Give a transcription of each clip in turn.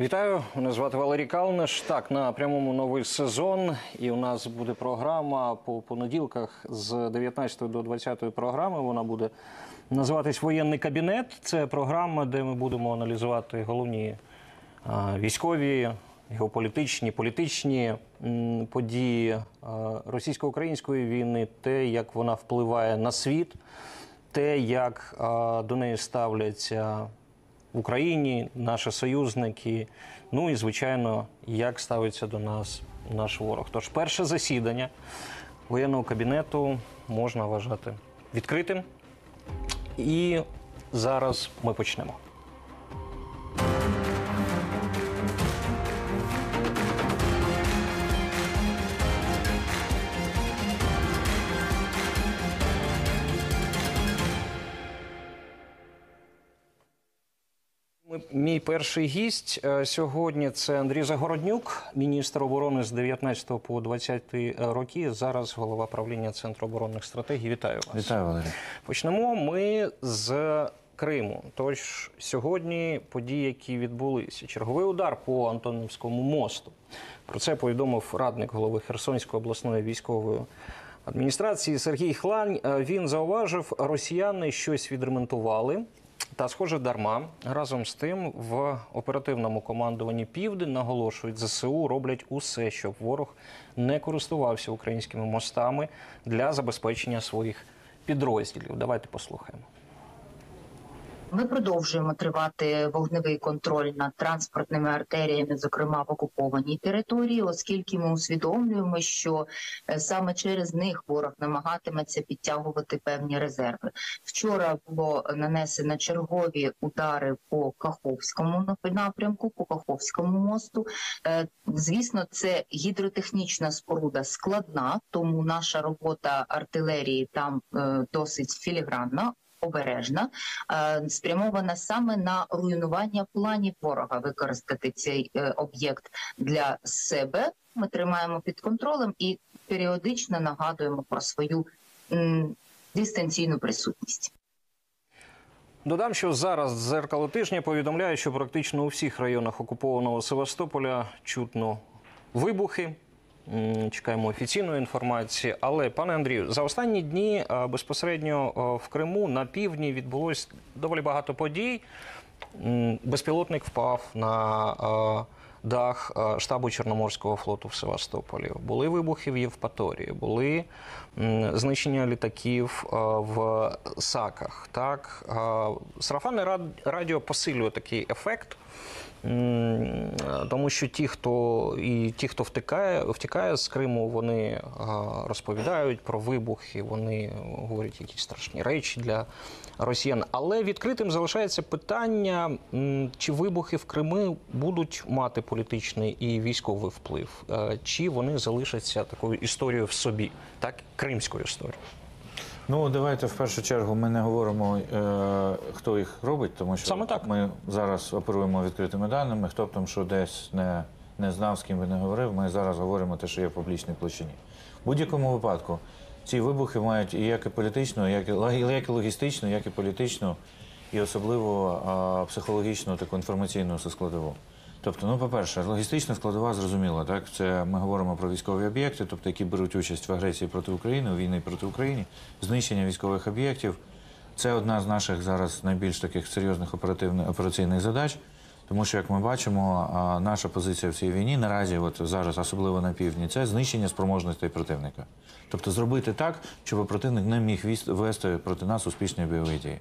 Вітаю, мене звати Валерій Калниш. Так, на прямому новий сезон, і у нас буде програма по понеділках з 19 до 20 програми. Вона буде називатись Воєнний кабінет. Це програма, де ми будемо аналізувати головні військові, геополітичні, політичні події російсько-української війни, те, як вона впливає на світ, те, як а, до неї ставляться Україні, наші союзники. Ну і звичайно, як ставиться до нас наш ворог. Тож, перше засідання воєнного кабінету можна вважати відкритим. І зараз ми почнемо. Мій перший гість е, сьогодні це Андрій Загороднюк, міністр оборони з 19 по 20 роки. Зараз голова правління Центру оборонних стратегій. Вітаю вас. Вітаю, Валерій. Почнемо ми з Криму. Тож сьогодні події, які відбулися. Черговий удар по Антонівському мосту. Про це повідомив радник голови Херсонської обласної військової адміністрації Сергій Хлань. Е, Він зауважив, росіяни щось відремонтували. Та, схоже, дарма. Разом з тим, в оперативному командуванні Південь наголошують, ЗСУ роблять усе, щоб ворог не користувався українськими мостами для забезпечення своїх підрозділів. Давайте послухаємо. Ми продовжуємо тривати вогневий контроль над транспортними артеріями, зокрема в окупованій території, оскільки ми усвідомлюємо, що е, саме через них ворог намагатиметься підтягувати певні резерви. Вчора було нанесено чергові удари по Каховському напрямку, по Каховському мосту. Е, Звісно, це гідротехнічна споруда складна, тому наша робота артилерії там е, досить філігранна обережна, е, спрямована саме на руйнування планів ворога, використати цей е, об'єкт для себе. Ми тримаємо під контролем і періодично нагадуємо про свою дистанційну присутність. Додам, що зараз дзеркало тижня повідомляє, що практично у всіх районах окупованого Севастополя чутно вибухи. Чекаємо офіційної інформації. Але, пане Андрію, за останні дні е, безпосередньо е, в Криму на півдні відбулось доволі багато подій. Безпілотник впав на е, дах штабу Чорноморського флоту в Севастополі. Були вибухи в Євпаторії, були знищення літаків в Саках. Так, сарафанне радіо посилює такий ефект. М, Тому що ті, хто і ті, хто втікає, втікає з Криму, вони розповідають про вибухи, вони говорять якісь страшні речі для росіян. Але відкритим залишається питання, чи вибухи в Криму будуть мати політичний і військовий вплив, е, чи вони залишаться такою історією в собі, так кримською історією. Ну давайте в першу чергу ми не говоримо, е, хто їх робить, тому що Саме так. ми зараз оперуємо відкритими даними. Хто б там що десь не, не знав, з ким би не говорив. Ми зараз говоримо те, що є в публічній площині. В будь-якому випадку ці вибухи мають і як і політичну, як і, як і логістичну, як і політичну, і особливо а, психологічну таку інформаційну складову. Тобто, ну, по-перше, логістична складова зрозуміла, так? Це ми говоримо про військові об'єкти, тобто які беруть участь в агресії проти України, у війні проти України, знищення військових об'єктів. Це одна з наших зараз найбільш таких серйозних операційних задач. Тому що, як ми бачимо, наша позиція в цій війні наразі, от зараз, особливо на півдні, це знищення спроможностей противника. Тобто зробити так, щоб противник не міг вести проти нас успішні бойові дії.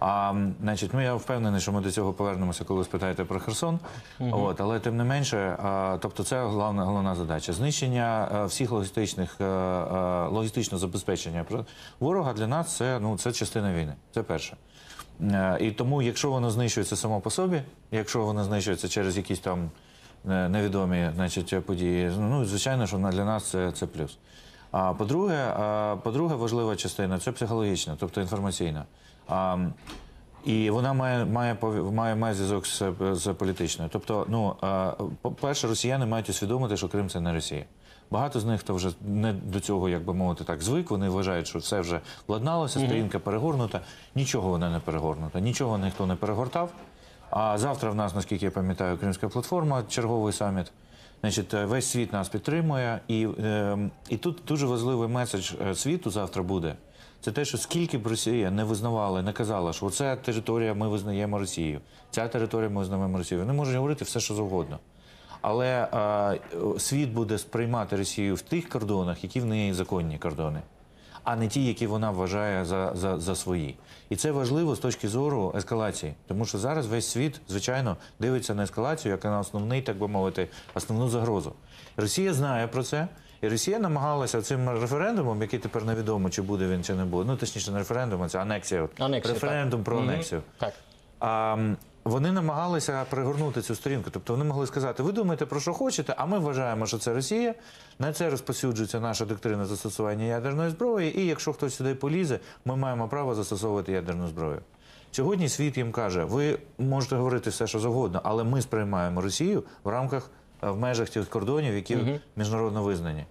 А значить, ну я впевнений, що ми до цього повернемося, коли спитаєте про Херсон. От, але тим не менше, а, тобто, це головна головна задача. Знищення а, всіх логістичних а, а, логістичного забезпечення ворога для нас це ну це частина війни. Це перше. Е, І тому, якщо воно знищується само по собі, якщо воно знищується через якісь там е, невідомі значить, події, ну звичайно, що для нас це, це плюс. А по-друге, а, по-друге, важлива частина це психологічна, тобто інформаційна. А, і вона має, має, має, має зв'язок з, з політичною. Тобто, ну, по-перше, росіяни мають усвідомити, що Крим це не Росія. Багато з них, хто вже не до цього, як би мовити, так звик, вони вважають, що все вже владналося, сторінка перегорнута. Нічого вона не перегорнута, нічого ніхто не перегортав. А завтра в нас, наскільки я пам'ятаю, Кримська платформа, черговий саміт. Значить, е, весь світ нас підтримує, і, е, і тут дуже важливий меседж е, світу завтра буде. Це те, що скільки б Росія не визнавала, не казала, що оця територія ми визнаємо Росію, ця територія ми визнаємо Росію. Вони можуть говорити все, що завгодно. Але е, світ буде сприймати Росію в тих кордонах, які в неї законні кордони, а не ті, які вона вважає за, за, за свої. І це важливо з точки зору ескалації, тому що зараз весь світ, звичайно, дивиться на ескалацію як на основний, так би мовити, основну загрозу. Росія знає про це. І Росія намагалася цим референдумом, який тепер невідомо, чи буде він, чи не буде. Ну точніше, не референдум, а це анексія. Анексія, референдум так. про анексію. Так. А, вони намагалися пригорнути цю сторінку. Тобто вони могли сказати: ви думаєте про що хочете, а ми вважаємо, що це Росія. На це розпосюджується наша доктрина застосування ядерної зброї. І якщо хтось сюди полізе, ми маємо право застосовувати ядерну зброю. Сьогодні світ їм каже: ви можете говорити все, що завгодно, але ми сприймаємо Росію в рамках в межах тих кордонів, які міжнародно визнані.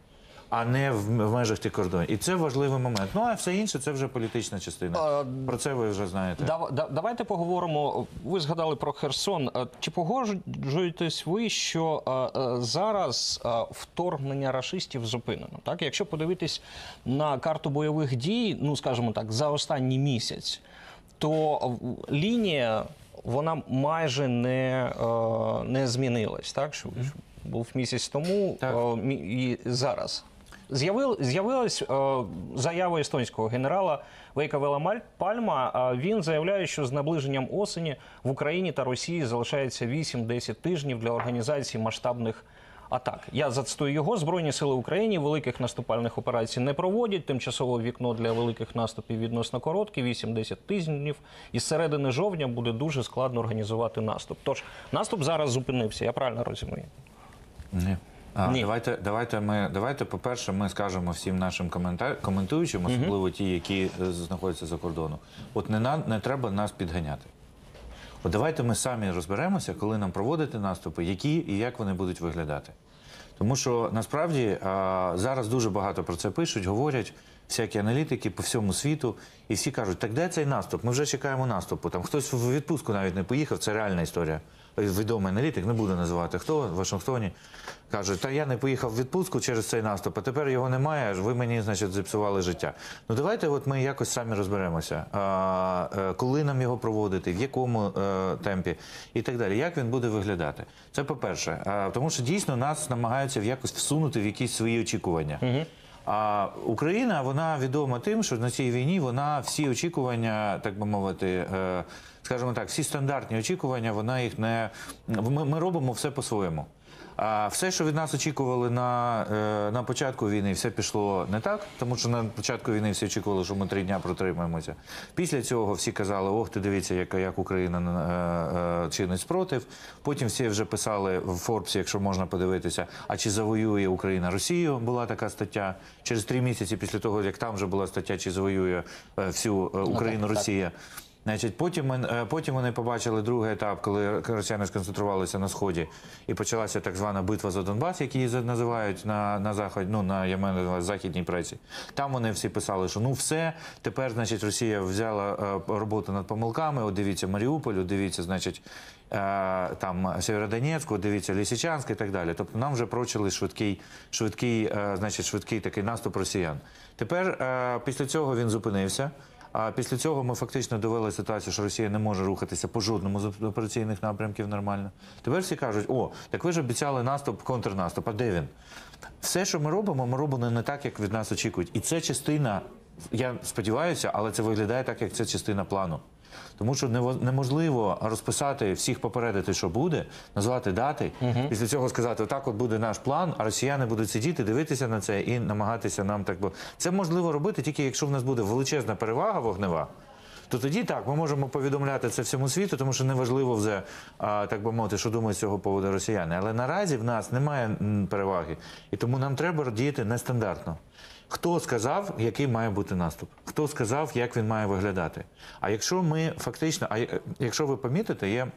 А не в в межах тих кордонів. І це важливий момент. Ну а все інше це вже політична частина. А, Про це ви вже знаєте. Да- Давайте поговоримо. Ви згадали про Херсон. Е, Чи погоджуєтесь ви, що е, е, зараз е, вторгнення рашистів зупинено? Так, якщо подивитись на карту бойових дій, ну скажімо так, за останній місяць, то е, лінія вона майже не, е, не змінилась. Так, що був місяць тому Так. е, і зараз. З'явил, з'явилась е, заява естонського генерала Вейка Веламаль Пальма. А він заявляє, що з наближенням осені в Україні та Росії залишається 8-10 тижнів для організації масштабних атак. Я зацитую його. Збройні сили України великих наступальних операцій не проводять. Тимчасове вікно для великих наступів відносно коротке, 8-10 тижнів. І з середини жовтня буде дуже складно організувати наступ. Тож наступ зараз зупинився. Я правильно розумію? Ні. А, Ні. Давайте, давайте ми давайте, по-перше, ми скажемо всім нашим комента... коментуючим, особливо ті, які е, знаходяться за кордоном. От не на не треба нас підганяти. От давайте ми самі розберемося, коли нам проводити наступи, які і як вони будуть виглядати. Тому що насправді зараз дуже багато про це пишуть, говорять всякі аналітики по всьому світу, і всі кажуть, так де цей наступ? Ми вже чекаємо наступу. Там хтось в відпустку навіть не поїхав, це реальна історія. Відомий аналітик, не буду називати хто в Вашингтоні. Каже, та я не поїхав в відпустку через цей наступ, а тепер його немає. Ви мені, значить, зіпсували життя. Ну давайте, от ми якось самі розберемося, а, е, коли нам його проводити, в якому е, темпі і так далі. Як він буде виглядати? Це по-перше, тому що дійсно нас намагаються в якось всунути в якісь свої очікування. А Україна вона відома тим, що на цій війні вона всі очікування, так би мовити, е, скажімо так, всі стандартні очікування, вона їх не ми, ми робимо все по-своєму. А все, що від нас очікували на, е, на початку війни, все пішло не так, тому що на початку війни всі очікували, що ми три дня протримаємося. Після цього всі казали, ох, ти дивіться, як, як Україна е, е, чинить спротив. Потім всі вже писали в Форбсі, якщо можна подивитися, а чи завоює Україна Росію? Була така стаття. Через три місяці після того, як там вже була стаття, чи завоює всю е, Україну. Росія. Значить, потім, е, потім вони побачили другий етап, коли росіяни сконцентрувалися на сході, і почалася так звана битва за Донбас, які її називають на, на захід, ну на я маю на західній преці. Там вони всі писали, що ну все, тепер, значить, Росія взяла е, роботу над помилками. От дивіться Маріуполь, от дивіться, значить. е, Там Сєвєродонецьк, от дивіться Лісичанськ і так далі. Тобто нам вже прочили швидкий, швидкий, значить, швидкий такий наступ росіян. Тепер після цього він зупинився. А після цього ми фактично довели ситуацію, що Росія не може рухатися по жодному з операційних напрямків нормально. Тепер всі кажуть: о, так ви ж обіцяли наступ, контрнаступ. А де він? Все, що ми робимо, ми робимо не так, як від нас очікують. І це частина, я сподіваюся, але це виглядає так, як це частина плану. Тому що неможливо розписати всіх попередити, що буде, назвати дати, після цього сказати, отак от буде наш план, а росіяни будуть сидіти, дивитися на це і намагатися нам так. бо Це можливо робити тільки якщо в нас буде величезна перевага вогнева. То тоді так, ми можемо повідомляти це всьому світу, тому що неважливо вже, так би мовити, що думають з цього поводу росіяни. Але наразі в нас немає переваги, і тому нам треба діяти нестандартно. Хто сказав, який має бути наступ? Хто сказав, як він має виглядати? А якщо ми фактично, а якщо ви помітите, є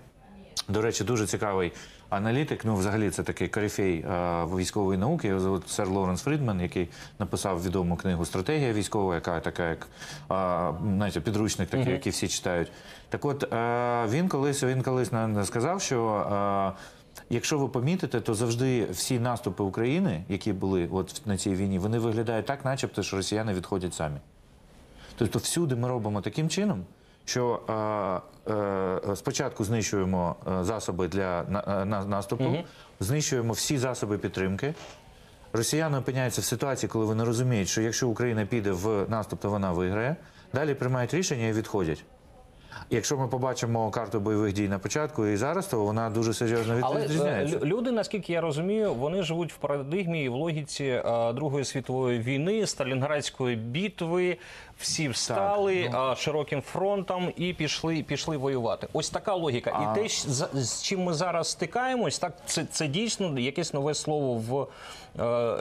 До речі, дуже цікавий аналітик. Ну, взагалі, це такий корифей е, військової науки. Його звуть сер Лоренс Фрідман, який написав відому книгу Стратегія військова, яка така, як е, знаєте, підручник, такий, який всі читають. Так от е, він колись він колись на- сказав, що. Е, Якщо ви помітите, то завжди всі наступи України, які були от на цій війні, вони виглядають так, начебто, що росіяни відходять самі. Тобто всюди ми робимо таким чином, що е, е, спочатку знищуємо е, засоби для на, е, на- наступу, знищуємо всі засоби підтримки. Росіяни опиняються в ситуації, коли вони розуміють, що якщо Україна піде в наступ, то вона виграє. Далі приймають рішення і відходять. Якщо ми побачимо карту бойових дій на початку і зараз, то вона дуже серйозно Але е, відрізняється. люди, наскільки я розумію, вони живуть в парадигмі і в логіці е, Другої світової війни, Сталінградської битви. Всі встали ну. е, широким фронтом і пішли, пішли воювати. Ось така логіка. І те, з чим ми зараз стикаємось, так це, це дійсно якесь нове слово в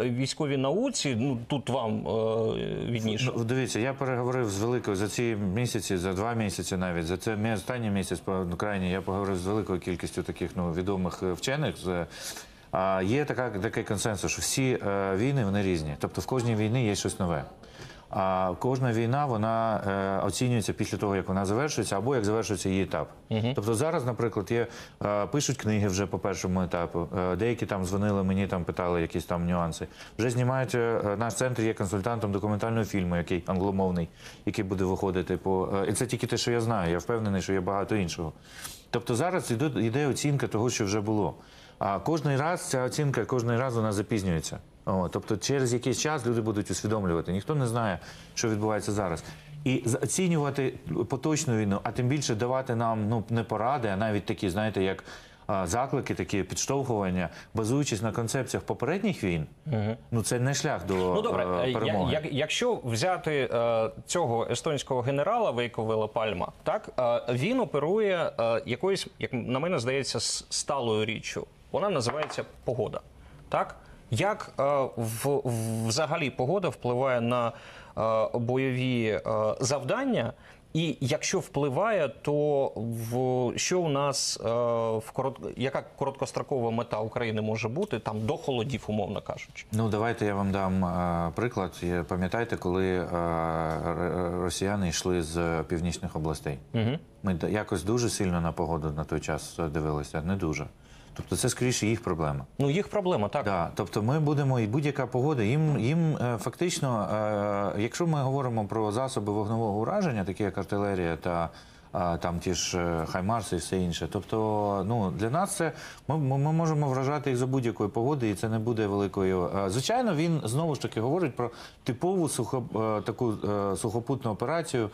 військовій науці. Ну тут вам е, відніше. Ну, дивіться, я переговорив з великою за ці місяці, за два місяці навіть. За це мій останній місяць по Україні. я поговорив з великою кількістю таких ну, відомих е, вчених. А, є така, такий консенсус, що всі е, війни вони різні. Тобто в кожній війні є щось нове. А кожна війна вона е, оцінюється після того, як вона завершується, або як завершується її етап. Тобто зараз, наприклад, є е, пишуть книги вже по першому етапу. Е, деякі там дзвонили мені, там питали якісь там нюанси. Вже знімають наш центр є консультантом документального фільму, який англомовний, який буде виходити по і це тільки те, що я знаю. Я впевнений, що є багато іншого. Тобто зараз іде оцінка того, що вже було. А кожний раз ця оцінка кожний раз вона запізнюється. О, тобто через якийсь час люди будуть усвідомлювати. Ніхто не знає, що відбувається зараз. І оцінювати поточну війну, а тим більше давати нам ну не поради, а навіть такі, знаєте, як а, заклики, такі підштовхування, базуючись на концепціях попередніх війн, ну це не шлях до Ну добре, е, е, я- перемоги. як, якщо взяти е, цього естонського генерала Вейковела Пальма, так е, він оперує е, якоюсь, як на мене здається, сталою річчю. Вона називається погода. Так як е, в, взагалі погода впливає на е, бойові е, завдання? І якщо впливає, то в що у нас в корот... яка короткострокова мета України може бути там до холодів, умовно кажучи? Ну, давайте я вам дам приклад. Пам'ятаєте, коли росіяни йшли з північних областей? Угу. Ми якось дуже сильно на погоду на той час дивилися, не дуже. Тобто це скоріше їх проблема. Ну їх проблема, так. Да, тобто ми будемо і будь-яка погода. Їм їм е, фактично, е, якщо ми говоримо про засоби вогневого ураження, такі як артилерія та е, там ті ж хаймарси і все інше. Тобто, ну для нас це ми, ми можемо вражати їх за будь-якої погоди, і це не буде великою. Звичайно, він знову ж таки говорить про типову сухо, таку сухопутну операцію.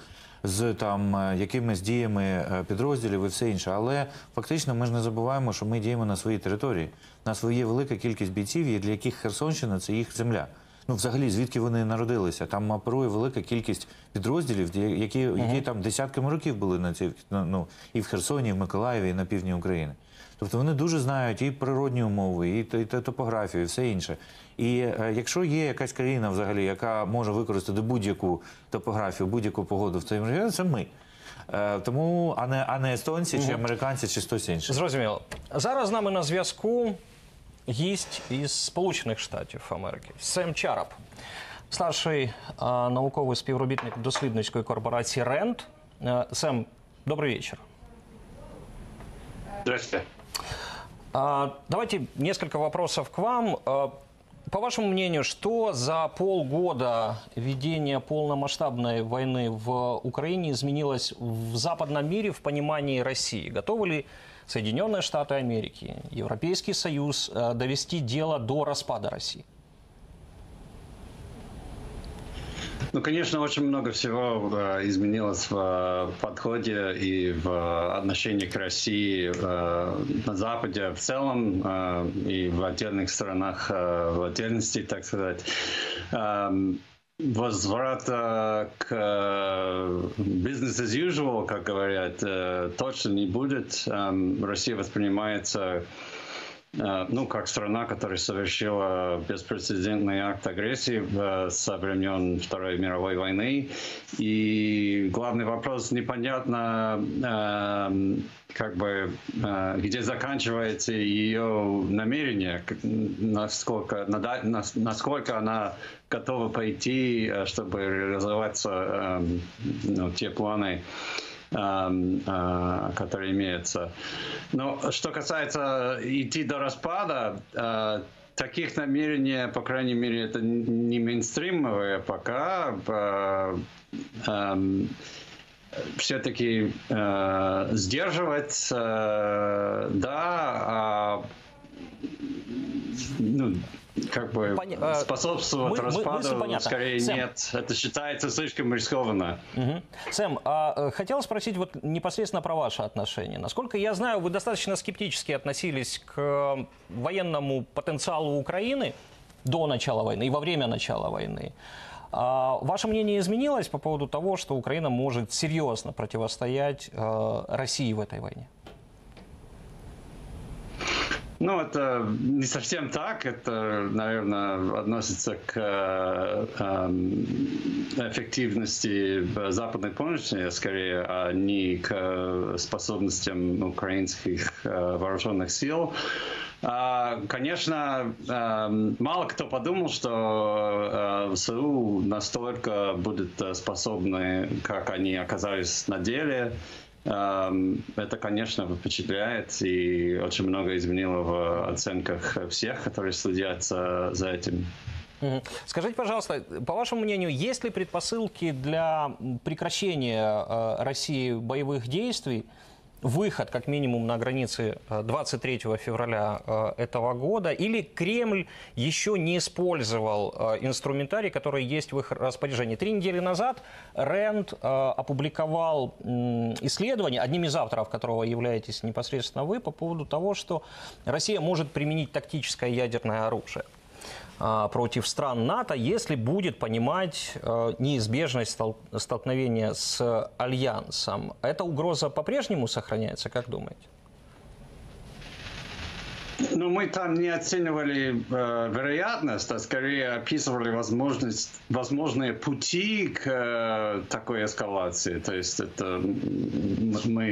З там е, якимись діями е, підрозділів і все інше, але фактично ми ж не забуваємо, що ми діємо на своїй території. У нас є велика кількість бійців, для яких Херсонщина це їх земля. Ну, взагалі, звідки вони народилися? Там оперує велика кількість підрозділів, які, які там десятками років були на цій ну і в Херсоні, і в Миколаєві, і на півдні України. Тобто вони дуже знають і природні умови, і, топографію, і все інше. І е, якщо є якась країна, взагалі, яка може використати будь-яку топографію, будь-яку погоду в цьому регіоні, це ми. Е, тому, а не, а не естонці, чи американці, чи хтось інший. Зрозуміло. Зараз з нами на зв'язку гість із Сполучених Штатів Америки Сем Чарап, старший а, науковий співробітник дослідницької корпорації РЕНД. Е, Сем, добрий вечір. Здравствуйте. А, Давайте несколько вопросов к вам. А, По вашему мнению, что за полгода ведения полномасштабной войны в Украине изменилось в западном мире в понимании России? Готовы ли Соединенные Штаты Америки, Европейский Союз э, довести дело до распада России? Ну, конечно, очень много всего э, изменилось в э, подходе и в э, отношении к России на Западе в целом и в отдельных странах в отдельности, так сказать. Эм, Возврата к business as usual, как говорят, точно не будет. Эм, Россия воспринимается ну, как страна, которая совершила беспрецедентный акт агрессии э, со времен Второй мировой войны. И главный вопрос непонятно, э, как бы, э, где заканчивается ее намерение, насколько, насколько она готова пойти, э, чтобы реализоваться э, ну, те планы, э, которые имеются. Но что касается идти до распада, э, таких намерений, по крайней мере, это не мейнстримовые пока. э, эм, все-таки э, сдерживать, э, да, а ну, как бы Поня- э, способствовать мы- мы- распаду понятна. скорее Сэм. нет. Это считается слишком рискованно. Мгм. Сэм, а, э, хотел спросить вот непосредственно про ваши отношения. Насколько я знаю, вы достаточно скептически относились к э, военному потенциалу Украины до начала войны и во время начала войны. А ваше мнение изменилось по поводу того, что Украина может серьезно противостоять э, России в этой войне? Ну, это не совсем так. Это, наверное, относится к э, эм, эффективности западной помощи, скорее, а не к э, способностям украинских э, вооруженных сил. А, Конечно, эм, мало кто подумал, что э, ВСУ настолько будут э, способны, как они оказались на деле. Эм, Это, конечно, впечатляет и очень много изменило в оценках всех, которые следят за, этим. Скажите, пожалуйста, по вашему мнению, есть ли предпосылки для прекращения э, России боевых действий, выход как минимум на границы э, 23 февраля э, этого года, или Кремль еще не использовал э, инструментарий, который есть в их распоряжении? Три недели назад РЭНД э, опубликовал исследование, одним из авторов которого являетесь непосредственно вы, по поводу того, что Россия может применить тактическое ядерное оружие против стран НАТО, если будет понимать неизбежность столкновения с альянсом. Эта угроза по-прежнему сохраняется, как думаете? Ну, мы там не оценивали э, вероятность, а скорее описывали возможность, возможные пути к э, такой эскалации. То есть это мы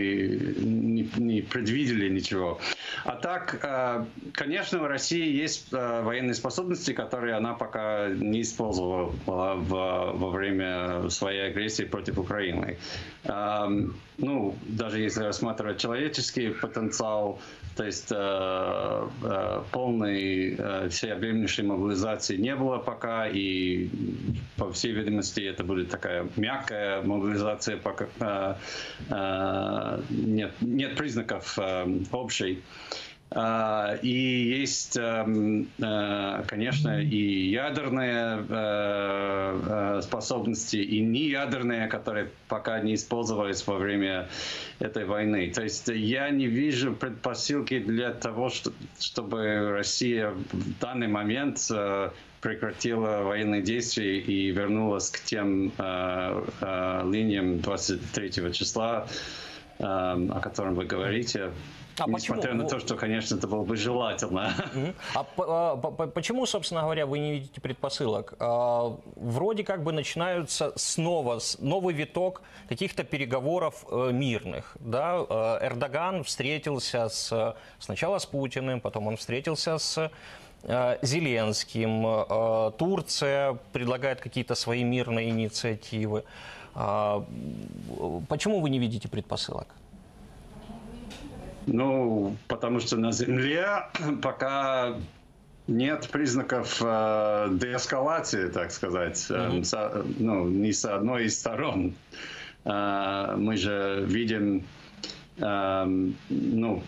не, не предвидели ничего. А так, э, конечно, у России есть э, военные способности, которые она пока не использовала в- во время своей агрессии против Украины. Эм, ну, даже если рассматривать человеческий потенциал, то есть э, э, полной э, всеобъемлющей мобилизации не было пока, и по всей видимости это будет такая мягкая мобилизация, пока э, э, нет, нет признаков э, общей. А, И есть, эм, э, конечно, и ядерные э, э, способности, и неядерные, которые пока не использовались во время этой войны. То есть я не вижу предпосылки для того, что- чтобы Россия в данный момент прекратила военные действия и вернулась к тем линиям 23 числа, о котором вы говорите. А Несмотря почему? на то, что, конечно, это было бы желательно. А а, по- почему, собственно говоря, вы не видите предпосылок? А, Вроде как бы начинаются снова новый виток каких-то переговоров э, мирных. Да? Э, Эрдоган встретился с, сначала с Путиным, потом он встретился с э, Зеленским. Э, Турция предлагает какие-то свои мирные инициативы. А, Почему вы не видите предпосылок? Ну, потому что на Земле пока нет признаков э, деэскалации, так сказать, э, со- ну, ни с одной из сторон. Э, мы же видим, эм, ну,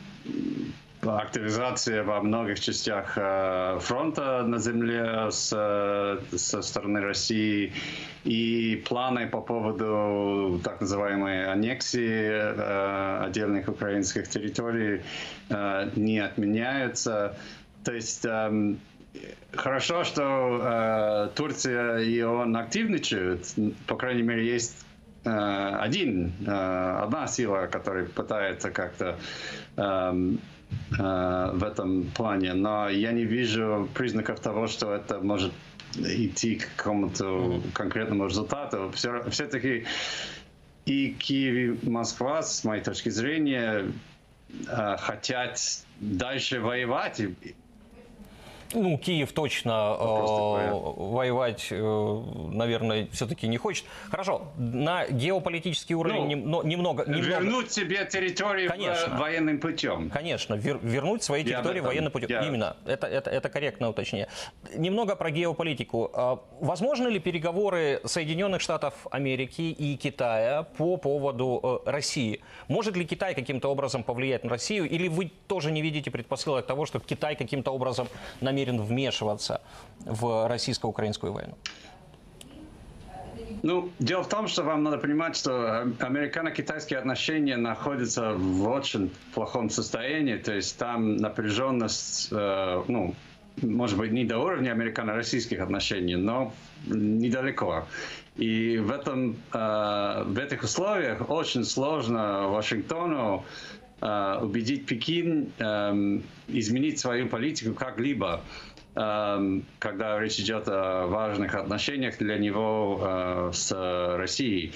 активизация во многих частях э, фронта на земле с, э, со стороны России и планы по поводу так называемой аннексии э, отдельных украинских территорий не отменяются. То есть эм, хорошо, что Турция и ООН активничают. По крайней мере, есть один, одна сила, которая пытается как-то эм, э, в этом плане, но я не вижу признаков того, что это может идти к какому-то конкретному результату. Все, все-таки и Киев, и Москва, с моей точки зрения, э, хотят дальше воевать. Ну, Киев точно э, воевать, э, наверное, все-таки не хочет. Хорошо, на геополитический уровень Ну, нем- но- немного, немного. Вернуть себе территорию Конечно. э, военным путем. Конечно, вер- вернуть свои территории этом. военным путем. Я- Именно, это, это, это корректное уточнение. Немного про геополитику. А, Возможны ли переговоры Соединенных Штатов Америки и Китая по поводу э, России? Может ли Китай каким-то образом повлиять на Россию? Или вы тоже не видите предпосылок того, что Китай каким-то образом намерен вмешиваться в российско-украинскую войну? Ну, дело в том, что вам надо понимать, что американо-китайские отношения находятся в очень плохом состоянии. То есть там напряженность, э, ну, может быть, не до уровня американо-российских отношений, но недалеко. И в, этом, э, в этих условиях очень сложно Вашингтону убедить Пекин изменить свою политику как-либо когда речь идет о важных отношениях для него э, с Россией.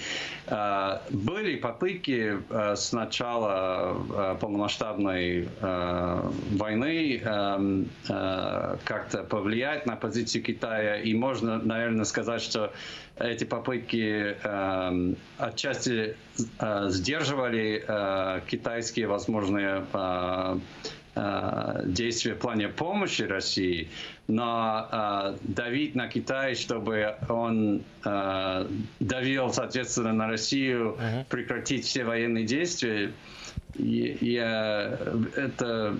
Э, Были попытки э, с начала полномасштабной войны эм, как-то повлиять на позицию Китая, и можно, наверное, сказать, что эти попытки эм, отчасти сдерживали китайские возможные действия в плане помощи России, но э, давить на Китай, чтобы он э, давил, соответственно, на Россию, прекратить все военные действия, я, это,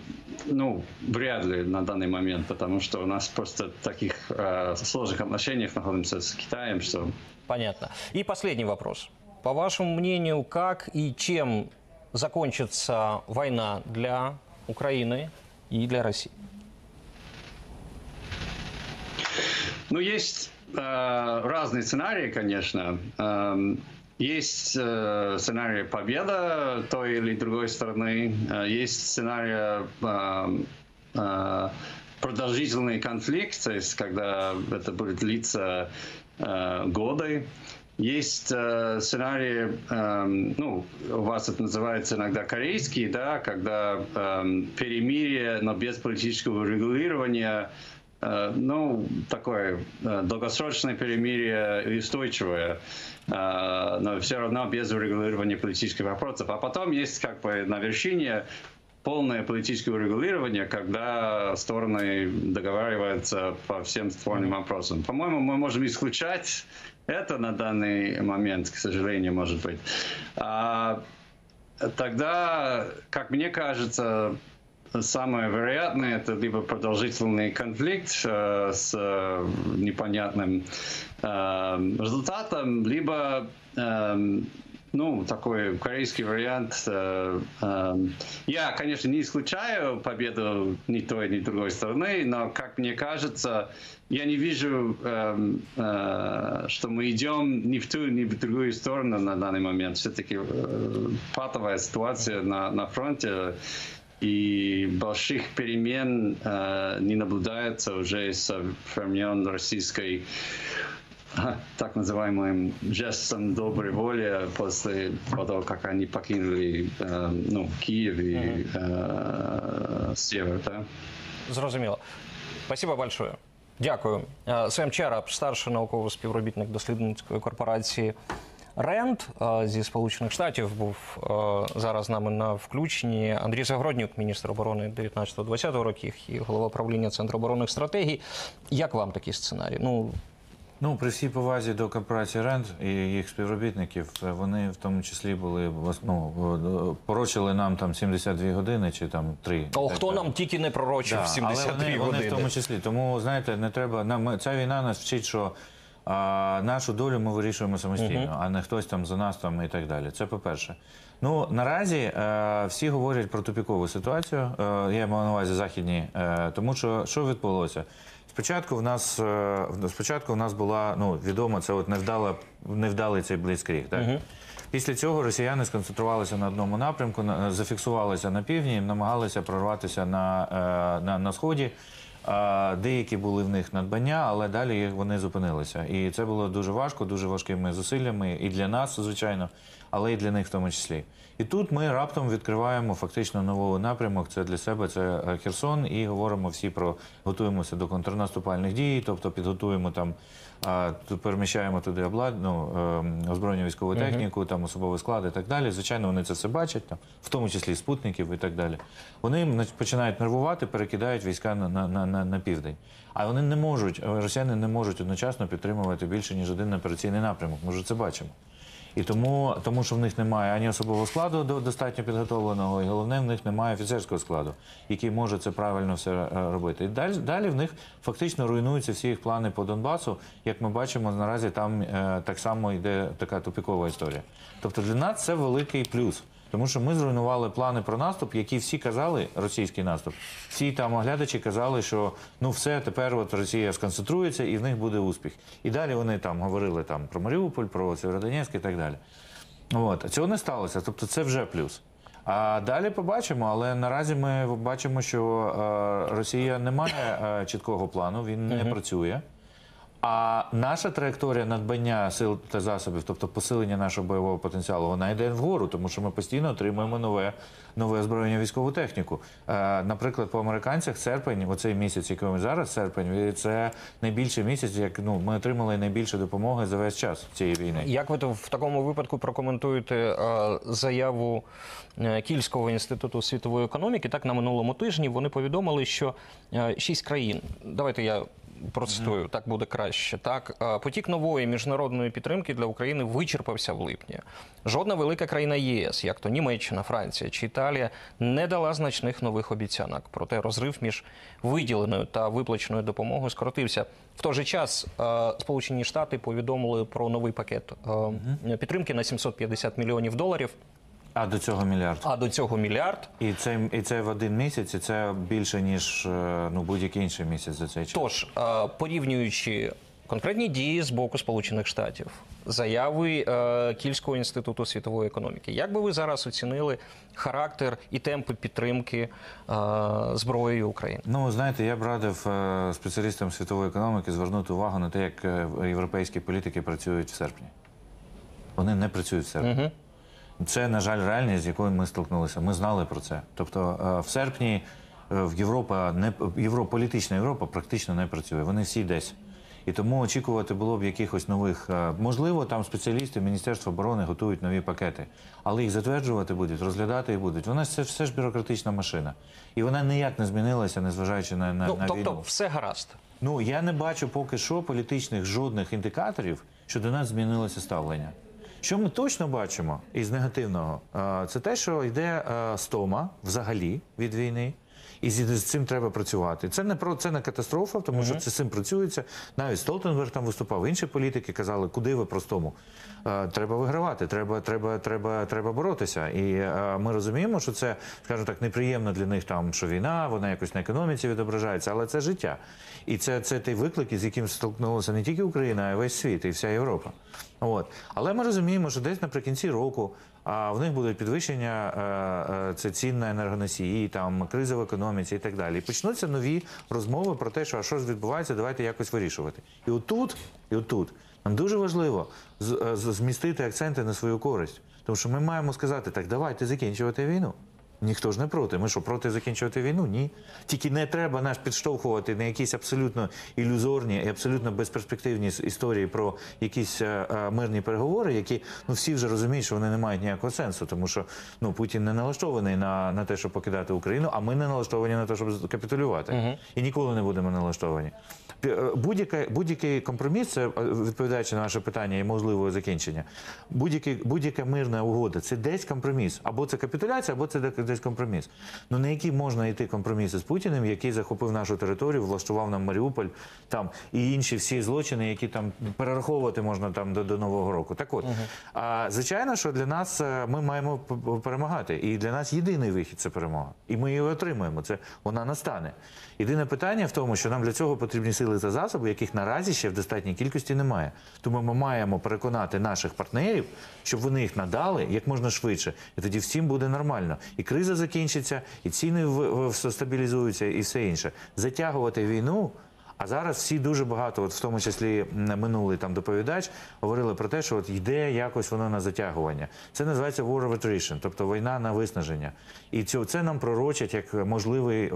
ну, вряд ли на данный момент, потому что у нас просто таких э, сложных отношениях находимся с Китаем, что Понятно. И последний вопрос. По вашему мнению, как и чем закончится война для Украины и для России? Ну, есть э, разные сценарии, конечно. Эм, есть э, сценарий победа той или другой стороны. Э, есть сценарий э, э, продолжительный конфликт, то есть когда это будет длиться э, годы. Есть э, сценарии, эм, ну, у вас это называется иногда корейский, да, когда эм, перемирие, но без политического регулирования, э, ну, такое э, долгосрочное перемирие устойчивое, э, но все равно без регулирования политических вопросов. А потом есть как бы на вершине полное политическое урегулирование, когда стороны договариваются по всем спорным вопросам. По-моему, мы можем исключать это на данный момент, к сожалению, может быть. А тогда, как мне кажется, самое вероятное это либо продолжительный конфликт э, с э, непонятным э, результатом, либо ну, такой корейский вариант. Э, э, я, конечно, не исключаю победу ни той, ни другой стороны, но, как мне кажется, я не вижу, э, что мы идем ни в ту, ни в другую сторону на данный момент. Все-таки патовая ситуация на, на фронте, и больших перемен не наблюдается уже со времен российской так называемым жестом доброй воли после того, как они покинули э, ну, Киев и э, север. Да? Зрозуміло. Спасибо большое. Дякую. Е, Сем Черап, старший науковий співробітник дослідницької корпорації РЕНД е, зі Сполучених Штатів, був е, зараз з нами на включенні. Андрій Загороднюк, міністр оборони 19-20 років і голова правління Центру оборонних стратегій. Як вам такий сценарій? Ну, Ну, при всій повазі до корпорації РЕНД і їх співробітників, е, вони в тому числі були ну, порочили нам там 72 години чи там 3. о, хто нам тільки не пророчив Да, 72 але вони, години. вони в тому числі. Тому знаєте, не треба нам ця війна нас вчить, що а, нашу долю ми вирішуємо самостійно, а не хтось там за нас там і так далі. Це по-перше. Ну наразі е, всі говорять про тупікову ситуацію. Е, я маю на увазі західні, е, тому що що відбулося? Спочатку в нас е, спочатку в нас була ну відомо, це от невдала невдалий цей блицкріг. Так? Після цього росіяни сконцентрувалися на одному напрямку, зафіксувалися на півдні, намагалися прорватися на, е, на, на сході. Деякі були в них надбання, але далі вони зупинилися. І це було дуже важко, дуже важкими зусиллями і для нас, звичайно, але і для них в тому числі. І тут ми раптом відкриваємо фактично новий напрямок. Це для себе це е, Херсон, і говоримо всі про готуємося до контрнаступальних дій, тобто підготуємо там, а, тут переміщаємо туди облад, ну, е, озброєння військову техніку, там особовий склад і так далі. Звичайно, вони це все бачать, там, в тому числі спутників і так далі. Вони починають нервувати, перекидають війська на, на, на, на, на південь. А вони не можуть, росіяни не можуть одночасно підтримувати більше ніж один операційний напрямок. Ми вже це бачимо. І тому, тому що в них немає ані особового складу до- достатньо підготовленого, і головне, в них немає офіцерського складу, який може це правильно все е, робити. І далі, далі в них фактично руйнуються всі їх плани по Донбасу. Як ми бачимо, наразі там е, так само йде така тупікова історія. Тобто для нас це великий плюс. Тому що ми зруйнували плани про наступ, які всі казали, російський наступ. Всі там оглядачі казали, що ну все, тепер от Росія сконцентрується і в них буде успіх. І далі вони там говорили там про Маріуполь, про Сєвєродонецьк і так далі. От цього не сталося. Тобто це вже плюс. А далі побачимо, але наразі ми бачимо, що е, Росія не має е, чіткого плану, він не працює. А наша траєкторія надбання сил та засобів, тобто посилення нашого бойового потенціалу, вона йде вгору, тому що ми постійно отримуємо нове, нове озброєння військову техніку. Е, наприклад, по американцях серпень, оцей місяць, який ми зараз, серпень, це найбільший місяць, як ну ми отримали найбільше допомоги за весь час цієї війни. Як ви в такому випадку прокоментуєте е, заяву е, Кільського інституту світової економіки? Так на минулому тижні вони повідомили, що е, шість країн. Давайте я. Процитую, так буде краще. Так, Е, потік нової міжнародної підтримки для України вичерпався в липні. Жодна велика країна ЄС, як то Німеччина, Франція чи Італія, не дала значних нових обіцянок. Проте розрив між виділеною та виплаченою допомогою скоротився. В той же час е, Сполучені Штати повідомили про новий пакет е, підтримки на 750 мільйонів доларів. А до цього мільярд. А до цього мільярд. І це, і це в один місяць, і це більше, ніж е, ну, будь-який інший місяць за цей час. Тож, е, порівнюючи конкретні дії з боку Сполучених Штатів, заяви е, Кільського інституту світової економіки, як би ви зараз оцінили характер і темпи підтримки зброєю України? Ну, знаєте, я б радив спеціалістам світової економіки звернути увагу на те, як європейські політики працюють в серпні. Вони не працюють в серпні. Це, на жаль, реальність, з якою ми столкнулися. Ми знали про це. Тобто, е, в серпні е, в Європа не Європа, політична Європа практично не працює. Вони всі десь. І тому очікувати було б якихось нових. е, Можливо, там спеціалісти Міністерства оборони готують нові пакети, але їх затверджувати будуть, розглядати їх будуть. Вона це все ж бюрократична машина. І вона ніяк не змінилася, незважаючи на, на, Ну на тобто, війну. все гаразд. Ну я не бачу поки що політичних жодних індикаторів, що до нас змінилося ставлення. Що ми точно бачимо із негативного, е, це те, що йде е, стома взагалі від війни. І з цим треба працювати. Це не про це не катастрофа, тому що це з цим працюється. Навіть Столтенберг там виступав. Інші політики казали, куди ви простому. Е, треба вигравати, треба, треба, треба, треба боротися. І ми розуміємо, що це, скажімо так, неприємно для них там, що війна, вона якось на економіці відображається, але це життя. І це, це той виклик, з яким столкнулася не тільки Україна, а й весь світ і вся Європа. От. Але ми розуміємо, що десь наприкінці року а в них будуть підвищення е, е, це цін на енергоносії, там криза в економіці і так далі. І почнуться нові розмови про те, що а що ж відбувається, давайте якось вирішувати. І отут, і отут нам дуже важливо з- е, змістити акценти на свою користь, тому що ми маємо сказати, так давайте закінчувати війну. Ніхто ж не проти. Ми що, проти закінчувати війну? Ні. Тільки не треба нас підштовхувати на якісь абсолютно ілюзорні і абсолютно безперспективні історії про якісь е, е, мирні переговори, які ну всі вже розуміють, що вони не мають ніякого сенсу, тому що ну Путін не налаштований на, на те, щоб покидати Україну, а ми не налаштовані на те, щоб капітулювати. І ніколи не будемо налаштовані. Е, Будь-яка, будь-який компроміс, це відповідаючи на ваше питання і можливого закінчення, будь-який, будь-яка мирна угода це десь компроміс. Або це капітуляція, або це десь компроміс. Ну на які можна йти компроміси з Путіним, який захопив нашу територію, влаштував нам Маріуполь там і інші всі злочини, які там перераховувати можна там до, до нового року. Так от, а звичайно, що для нас е, ми маємо перемагати, і для нас єдиний вихід це перемога, і ми її отримаємо. Це вона настане. Єдине питання в тому, що нам для цього потрібні сили та засоби, яких наразі ще в достатній кількості немає. Тому ми маємо переконати наших партнерів, щоб вони їх надали як можна швидше, і тоді всім буде нормально. І криза закінчиться, і ціни стабілізуються, і все інше. Затягувати війну. А зараз всі дуже багато, от в тому числі минулий там доповідач, говорили про те, що от йде якось воно на затягування. Це називається war of attrition, тобто війна на виснаження. І цю, це нам пророчать як можливий е,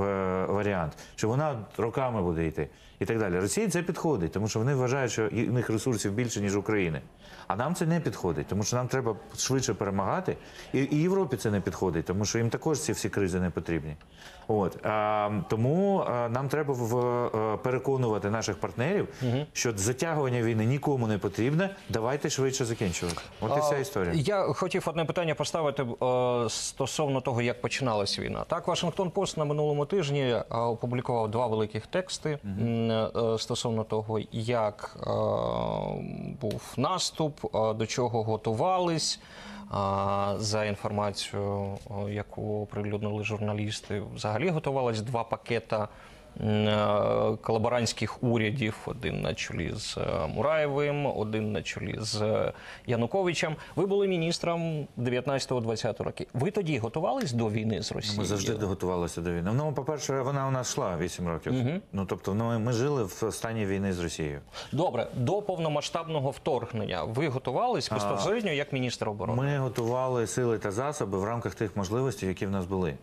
варіант, що вона роками буде йти і так далі. Росії це підходить, тому що вони вважають, що у них ресурсів більше ніж України. А нам це не підходить, тому що нам треба швидше перемагати. І, і Європі це не підходить, тому що їм також ці всі кризи не потрібні. От а, тому а, нам треба в, е, переконувати наших партнерів, що затягування війни нікому не потрібне. Давайте швидше закінчувати. От і вся історія. Я хотів одне питання поставити е, стосовно того, як починалась війна. Так, Вашингтон Пост на минулому тижні е, опублікував два великих тексти м, е, стосовно того, як е, був наступ, е, до чого готувались. За інформацією, яку оприлюднили журналісти, взагалі готувалось два е, колаборантських урядів: один на чолі з е, Мураєвим, один на чолі з е, Януковичем. Ви були міністром 19-20 років. Ви тоді готувались до війни з Росією? Ми завжди готувалися до війни. Ну, по-перше, вона у нас йшла 8 років. Ну тобто, ну, ми жили в стані війни з Росією. Добре, до повномасштабного вторгнення ви готувались безпосередньо як міністр оборони? Ми готували сили та засоби в рамках тих можливостей, які в нас були.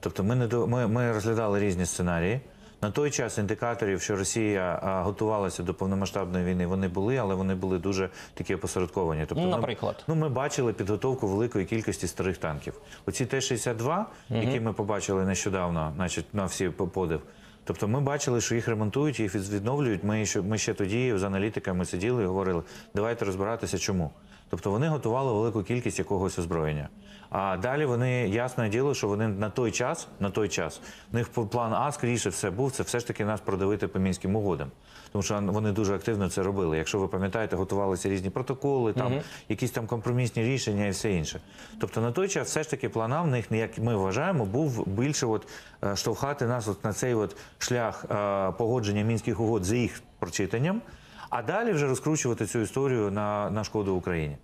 Тобто, ми не до ми, ми розглядали різні сценарії. На той час індикаторів, що Росія готувалася до повномасштабної війни, вони були, але вони були дуже такі опосередковані. Тобто, Ну, ми- наприклад? ну ми бачили підготовку великої кількості старих танків. Оці Т-62, які ми побачили нещодавно, значить, на всі подив. Тобто ми бачили, що їх ремонтують, їх відновлюють. Ми ще, ми ще тоді з аналітиками сиділи і говорили, давайте розбиратися, чому. Тобто вони готували велику кількість якогось озброєння. А далі вони ясне діло, що вони на той час, на той час, в них план А скоріше все був це все ж таки нас продавити по мінським угодам. Тому що вони дуже активно це робили. Якщо ви пам'ятаєте, готувалися різні протоколи, там якісь там компромісні рішення і все інше. Тобто на той час все ж таки план А в них, як ми вважаємо, був більше от е, штовхати нас от на цей от шлях е, погодження мінських угод за їх прочитанням, а далі вже розкручувати цю історію на, на шкоду Україні.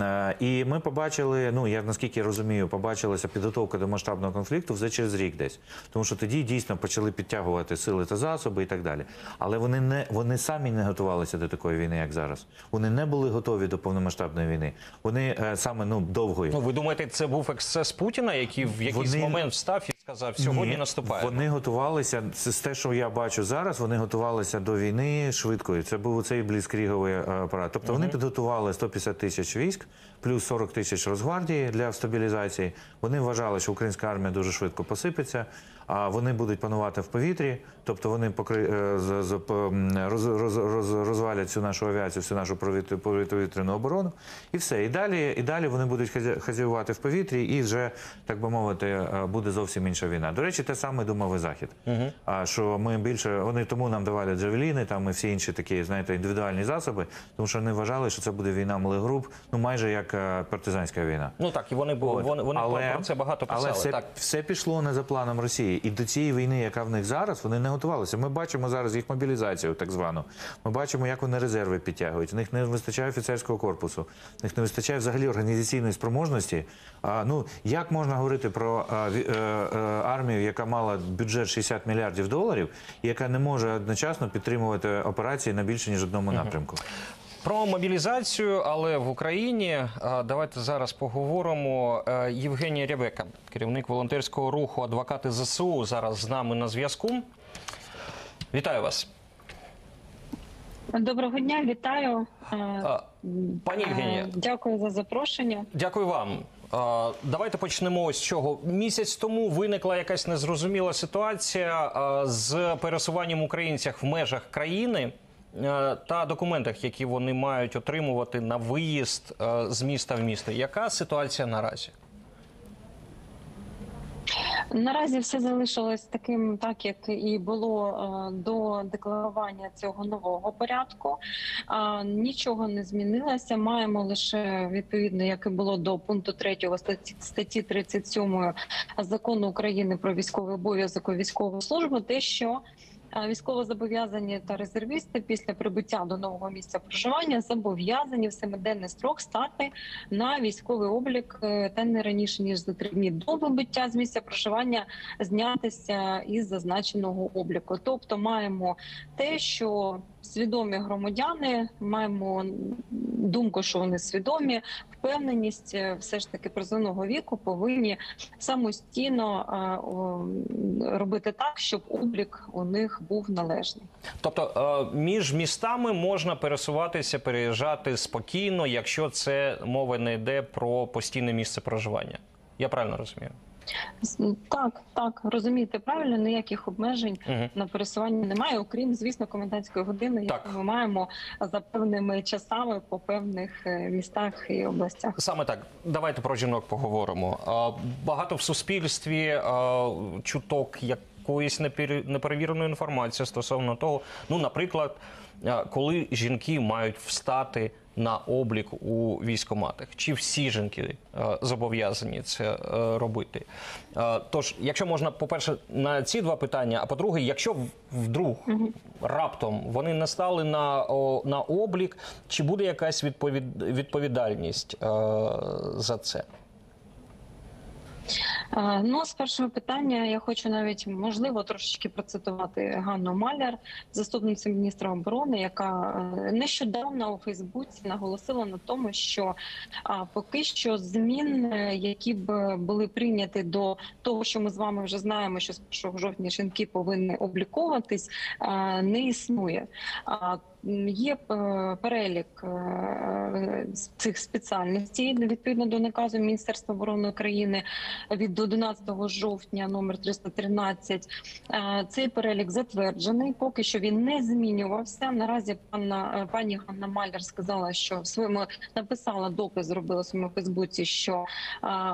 Е, І ми побачили, ну я наскільки я розумію, побачилася підготовка до масштабного конфлікту вже через рік десь. Тому що тоді дійсно почали підтягувати сили та засоби і так далі. Але вони не вони самі не готувалися до такої війни, як зараз. Вони не були готові до повномасштабної війни. Вони е, саме ну довгої. Ну ви думаєте, це був ексцес Путіна, який в якийсь Вони- момент встав і сказав, сьогодні Ні, наступає? Вони готувалися. З те, що я бачу зараз. Вони готувалися до війни швидкою. Це був цей бліцкріговий е, апарат. Тобто вони підготували 150 тисяч військ, плюс 40 тисяч Росгвардії для стабілізації. Вони вважали, що українська армія дуже швидко посипеться. А вони будуть панувати в повітрі, тобто вони покри... е, роз, роз, роз, розвалять всю нашу авіацію, всю нашу повітря- повітряну оборону, і все. І далі, і далі вони будуть хазя- хазяювати в повітрі, і вже так би мовити, е, буде зовсім інша війна. До речі, те саме думав і захід. А що ми більше вони тому нам давали джавеліни, там і всі інші такі, знаєте, індивідуальні засоби, тому що вони вважали, що це буде війна малих груп, ну майже як е, партизанська війна. Ну так, і вони бу- От. вони, вони про- про це багато писали. Але все, так. все пішло не за планом Росії. І до цієї війни, яка в них зараз, вони не готувалися. Ми бачимо зараз їх мобілізацію, так звану. Ми бачимо, як вони резерви підтягують. У них не вистачає офіцерського корпусу, в них не вистачає взагалі організаційної спроможності. А, ну, як можна говорити про а, ві- е, е, армію, яка мала бюджет 60 мільярдів доларів, і яка не може одночасно підтримувати операції на більше ніж одному напрямку? Про мобілізацію, але в Україні е, давайте зараз поговоримо. Е, Євгенія Рябека, керівник волонтерського руху адвокати ЗСУ, зараз з нами на зв'язку. Вітаю вас. Доброго дня, вітаю. Е, Пані Євгенія, Дякую за запрошення. дякую вам. Давайте почнемо ось з чого. Місяць тому виникла якась незрозуміла ситуація з пересуванням українців в межах країни та документах, які вони мають отримувати на виїзд е, з міста в місто. Яка ситуація наразі? Наразі все залишилось таким, так як і було е, до декларування цього нового порядку. Нічого не змінилося. Маємо лише відповідно, як і було до пункту 3 статті, статті 37 закону України про військовий обов'язок і військову службу, те, що Військовозобов'язані та резервісти після прибуття до нового місця проживання зобов'язані в семиденний строк стати на військовий облік е, та не раніше ніж за три дні до вибиття з місця проживання знятися із зазначеного обліку. Тобто маємо те, що свідомі громадяни маємо думку, що вони свідомі, впевненість е, все ж таки призовного віку повинні самостійно е, робити так, щоб облік у них був належний. Тобто е, між містами можна пересуватися, переїжджати спокійно, якщо це мова не йде про постійне місце проживання. Я правильно розумію? Так, так розумієте правильно, ніяких обмежень Угу. на пересування немає, окрім звісно комендантської години, Так. яку ми маємо за певними часами по певних е, містах і областях. Саме так, давайте про жінок поговоримо. Багато в суспільстві чуток якоїсь непер- неперевіреної інформації стосовно того, ну, наприклад, коли жінки мають встати на облік у військоматах, чи всі жінки е, зобов'язані це е, робити? Е, Тож, якщо можна, по-перше, на ці два питання, а по-друге, якщо вдруг раптом вони не стали на, на облік, чи буде якась відповід, відповідальність за це? Е, Ну, з першого питання я хочу навіть можливо трошечки процитувати Ганну Маляр, заступницю міністра оборони, яка е, нещодавно у Фейсбуці наголосила на тому, що поки що змін, е, які б були прийняті до того, що ми з вами вже знаємо, що з 1 жовтня жінки повинні обліковуватись, не існує. Є е, перелік е, цих спеціальностей відповідно до наказу Міністерства оборони України від 11 жовтня номер 313. Е, Цей перелік затверджений. Поки що він не змінювався. Наразі пана пані Ганна Маляр сказала, що в своєму написала допис, зробила в своєму Фейсбуці, що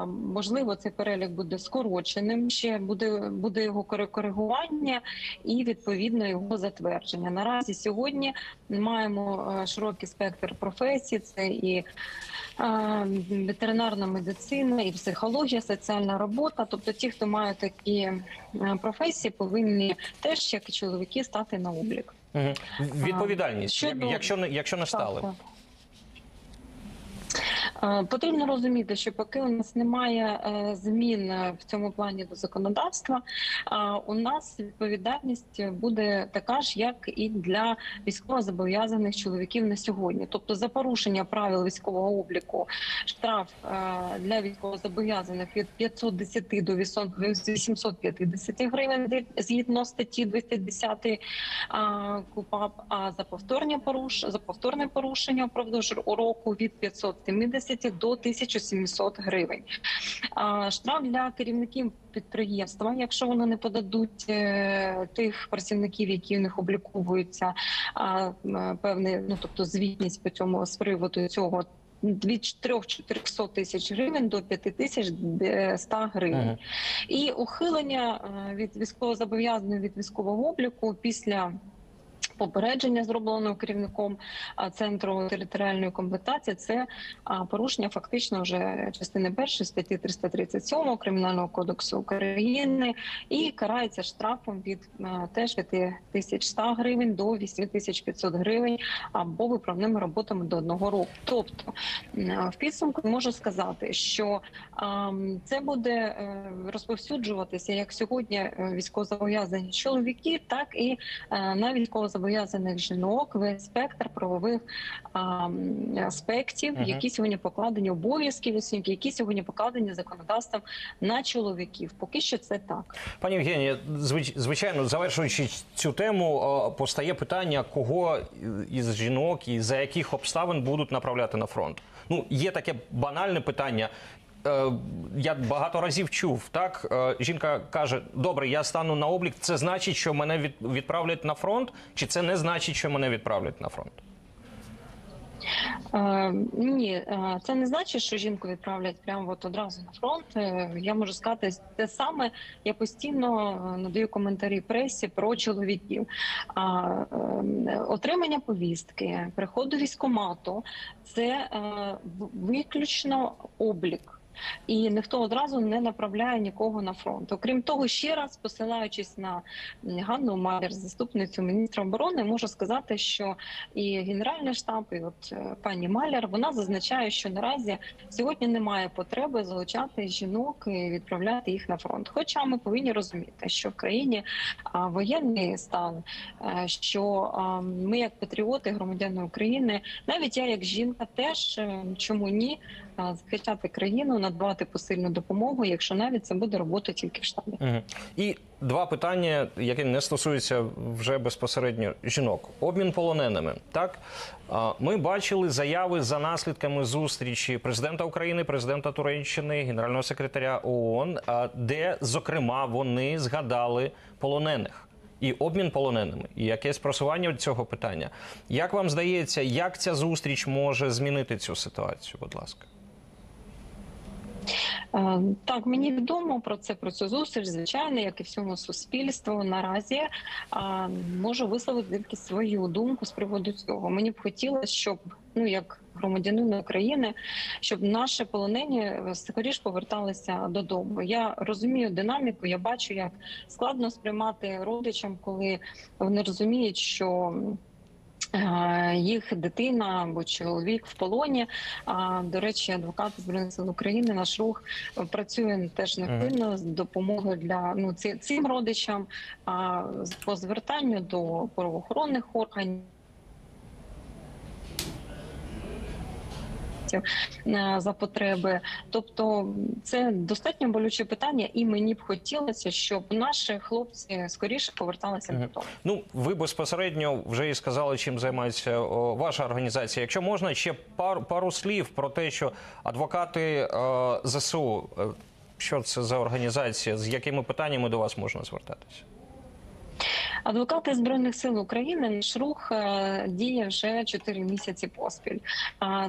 можливо цей перелік буде скороченим. Ще буде буде його коригування і відповідно його затвердження. Наразі сьогодні маємо е, широкий спектр професій. Це і е, ветеринарна медицина, і психологія, соціальна робота. Тобто, ті, хто має такі е, професії, повинні теж, як і чоловіки, стати на облік. Відповідальність, щодо- якщо не якщо не стали. Так, так. Е, Потрібно розуміти, що поки у нас немає е, змін е, в цьому плані до законодавства, у нас відповідальність буде така ж, як і для військовозобов'язаних чоловіків на сьогодні. Тобто за порушення правил військового обліку штраф для військовозобов'язаних від 510 до 850 гривень згідно статті 210 а, КУПАП, а за повторні поруш... за повторне порушення впродовж року від 570 до 1700 гривень. Штраф для керівників підприємства, якщо вони не подадуть е, тих працівників, які в них обліковуються, певний, ну тобто звітність по цьому з приводу цього. Від 400 тисяч гривень до 5100 гривень. Мгм. І ухилення е, від військовозобов'язаного від військового обліку після попередження, зробленого керівником центру територіальної комплектації, це порушення фактично вже частини першої статті 337 кримінального кодексу України і карається штрафом від теж 5100 гривень до 8500 гривень або виправними роботами до одного року. Тобто в підсумку можу сказати, що Це буде е, розповсюджуватися як сьогодні е, військовозобов'язані чоловіки, так і е, на військовозобов'язаних жінок. Весь спектр правових аспектів, які сьогодні покладені обов'язків, осіб, які сьогодні покладені законодавством на чоловіків. Поки що це так. Пані Євгенія, звичайно, завершуючи цю тему, е, постає питання, кого із жінок і за яких обставин будуть направляти на фронт. Ну, є таке банальне питання. Е, Я багато разів чув, так Е, жінка каже: добре, я стану на облік. Це значить, що мене від- відправлять на фронт, чи це не значить, що мене відправлять на фронт? Е, ні, е, це не значить, що жінку відправлять прямо от одразу на фронт. Я можу сказати те саме. Я постійно надаю коментарі пресі про чоловіків. А е, отримання повістки, приход до військкомату – це е, виключно облік. І ніхто одразу не направляє нікого на фронт. Окрім того, ще раз посилаючись на Ганну Малер, заступницю міністра оборони, можу сказати, що і Генеральний штаб, і от е, пані Маляр, вона зазначає, що наразі сьогодні немає потреби залучати жінок і відправляти їх на фронт. Хоча ми повинні розуміти, що в країні воєнний стан, е, що ми, як патріоти, громадяни України, навіть я, як жінка, теж е, чому ні, захищати країну, надавати посильну допомогу, якщо навіть це буде робота тільки в штабі. Мгм. І два питання, які не стосуються вже безпосередньо жінок. Обмін полоненими. Так ми бачили заяви за наслідками зустрічі президента України, президента Туреччини, генерального секретаря ООН, де зокрема вони згадали полонених. І обмін полоненими, і якесь просування цього питання. Як вам здається, як ця зустріч може змінити цю ситуацію? Будь ласка. Е, Так, мені відомо про це про цю зустріч, звичайно, як і всьому суспільству. Наразі можу висловити тільки свою думку з приводу цього. Мені б хотілося, щоб ну як громадянин України, щоб наші полонені е, скоріш поверталися додому. Я розумію динаміку. Я бачу, як складно сприймати родичам, коли вони розуміють, що. Е, Їх дитина або чоловік в полоні. А до речі, адвокат збройних сил України наш рух працює теж невпинно з допомогою для ну цим родичам а, по звертанню до правоохоронних органів. Е, За потреби, тобто це достатньо болюче питання, і мені б хотілося, щоб наші хлопці скоріше поверталися Мгм. додому. Ну, ви безпосередньо вже і сказали, чим займається о, ваша організація. Якщо можна, ще пару, пару слів про те, що адвокати е, ЗСУ, е, що це за організація, з якими питаннями до вас можна звертатися? Адвокати збройних сил України наш рух е, діє вже 4 місяці поспіль.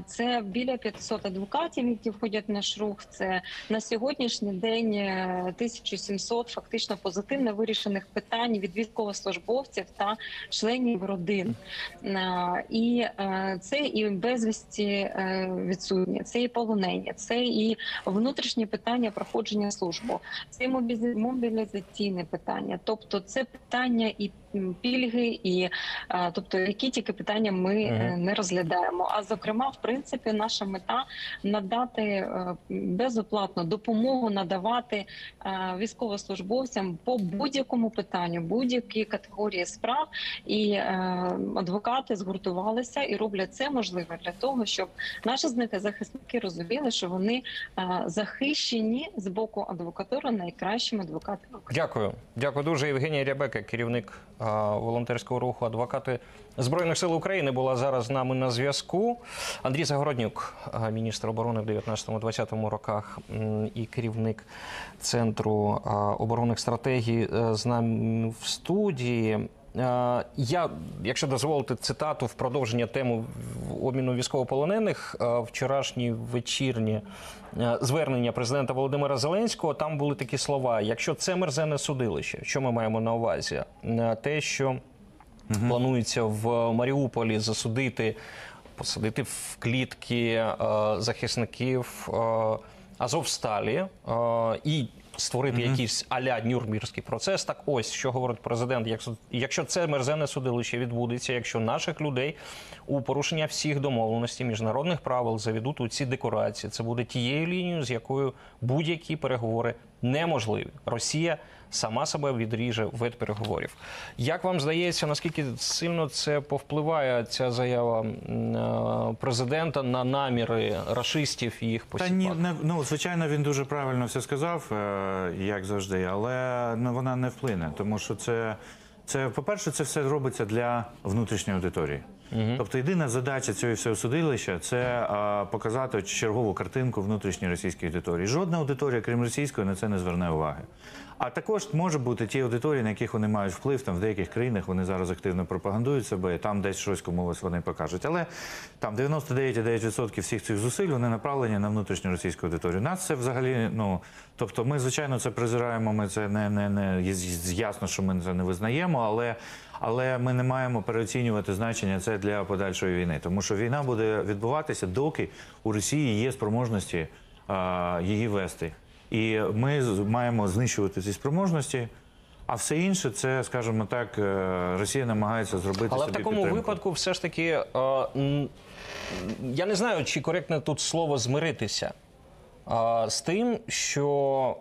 Це біля 500 адвокатів, які входять в наш рух. Це на сьогоднішній день е, 1700 фактично позитивно вирішених питань від військовослужбовців та членів родин. Е, І е, це і безвісті е, відсутні, це і полонені, це і внутрішні питання проходження службу, це і мобілізаційне питання, тобто це питання і м, пільги, і е, тобто які тільки питання ми е, не розглядаємо. А зокрема, в принципі, наша мета надати е, безоплатну допомогу, надавати військовослужбовцям по будь-якому питанню, будь-якій категорії справ, і адвокати згуртувалися і роблять це можливе для того, щоб наші захисники розуміли, що вони захищені з боку адвокатури найкращими адвокатами. Дякую. Дякую дуже. Євгенія Рябека, керівник волонтерського руху Адвокати Збройних сил України, була зараз з нами на зв'язку. Андрій Загороднюк, міністр оборони в 19-20 роках і керівник центру а, оборонних стратегій, е, з нами в студії. Е, Я, якщо дозволите цитату в продовження теми обміну військовополонених, е, вчорашні вечірні е, звернення президента Володимира Зеленського, там були такі слова: якщо це мерзене судилище, що ми маємо на увазі? Те, що планується в Маріуполі засудити, посадити в клітки захисників Азовсталі і створити якийсь аля нюрмірський процес. Так ось що говорить президент. Якщо це мерзенне судилище відбудеться, якщо наших людей у порушення всіх домовленостей міжнародних правил заведуть у ці декорації, це буде тією лінією, з якою будь-які переговори неможливі. Росія сама себе відріже від переговорів. Як вам здається, наскільки сильно це повпливає ця заява е, президента на наміри рашистів і їх Та ні, не, ну звичайно, він дуже правильно все сказав, е, як завжди, але ну, вона не вплине, тому що це, це по-перше, це все робиться для внутрішньої аудиторії. Тобто єдина задача цього всього судилища це е, показати чергову картинку внутрішньої російської аудиторії. Жодна аудиторія, крім російської, на це не зверне уваги. А також може бути ті аудиторії, на яких вони мають вплив. Там в деяких країнах вони зараз активно пропагандують себе, там десь щось комусь вони покажуть. Але там 99,9% всіх цих зусиль вони направлені на внутрішню російську аудиторію. Нас це взагалі, ну тобто, ми звичайно це презираємо. Ми це не, не, не ясно, що ми це не визнаємо, але. Але ми не маємо переоцінювати значення це для подальшої війни, тому що війна буде відбуватися, доки у Росії є спроможності а, її вести. І ми маємо знищувати ці спроможності. А все інше, це, скажімо так, е, Росія намагається зробити Але в такому підтримку. випадку, все ж таки, е, я не знаю, чи коректне тут слово змиритися з тим, що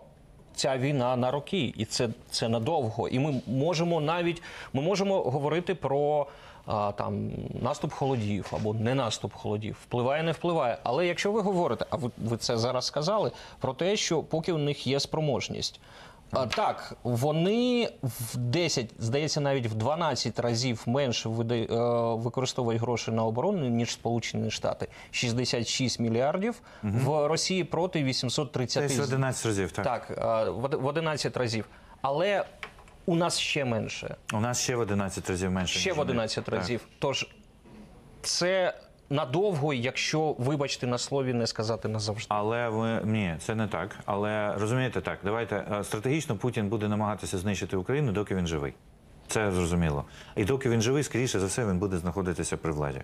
ця війна на роки, і це, це надовго. І ми можемо навіть ми можемо говорити про. А, Там наступ холодів або не наступ холодів впливає, не впливає. Але якщо ви говорите, а ви, ви це зараз сказали про те, що поки у них є спроможність, а, Так, вони в 10, здається, навіть в 12 разів менше вида- е, використовують гроші на оборону, ніж Сполучені Штати. 66 мільярдів в Росії проти 830. Десь в 11 разів, так. Так, е, в 11 разів. Але у нас ще менше. У нас ще в 11 разів менше. Ще в у них. 11 Так. разів. Тож це надовго, якщо, вибачте на слові, не сказати назавжди. Але ви ні, це не так. Але розумієте так, давайте е, стратегічно Путін буде намагатися знищити Україну, доки він живий. Це зрозуміло. І доки він живий, скоріше за все, він буде знаходитися при владі.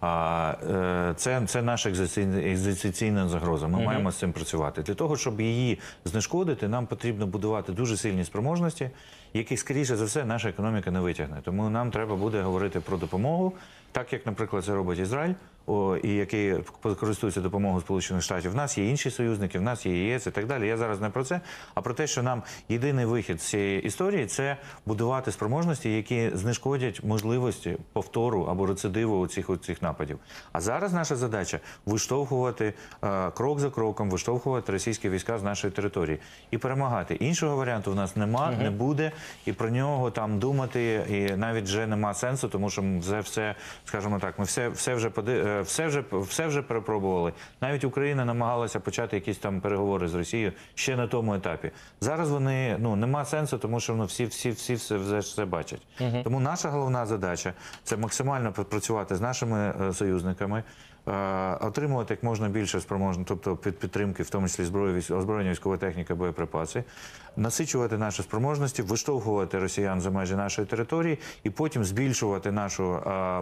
А е, це, це наша екзистенційна- загроза. Ми маємо з цим працювати. Для того, щоб її знешкодити, нам потрібно будувати дуже сильні спроможності, яких, скоріше за все, наша економіка не витягне. Тому нам треба буде говорити про допомогу, так як, наприклад, це робить Ізраїль, і який користується допомогою Сполучених Штатів. В нас є інші союзники, в нас є ЄС і так далі. Я зараз не про це, а про те, що нам єдиний вихід з цієї історії це будувати спроможності, які знешкодять можливості повтору або рецидиву у цих, у цих нападів. А зараз наша задача виштовхувати е, крок за кроком, виштовхувати російські війська з нашої території і перемагати. Іншого варіанту в нас нема, не буде, і про нього там думати і навіть вже нема сенсу, тому що ми все, скажімо так, ми все, все вже поди, е, все вже все вже перепробували. Навіть Україна намагалася почати якісь там переговори з Росією ще на тому етапі. Зараз вони ну нема сенсу, тому що ну всі, всі, всі все, все, все бачать. Тому наша головна задача це максимально працювати з нашими е, союзниками. Е, Отримувати як можна більше спроможно, тобто під підтримки, в тому числі зброї, озброєння, військова техніка, боєприпаси, насичувати наші спроможності, виштовхувати росіян за межі нашої території і потім збільшувати наш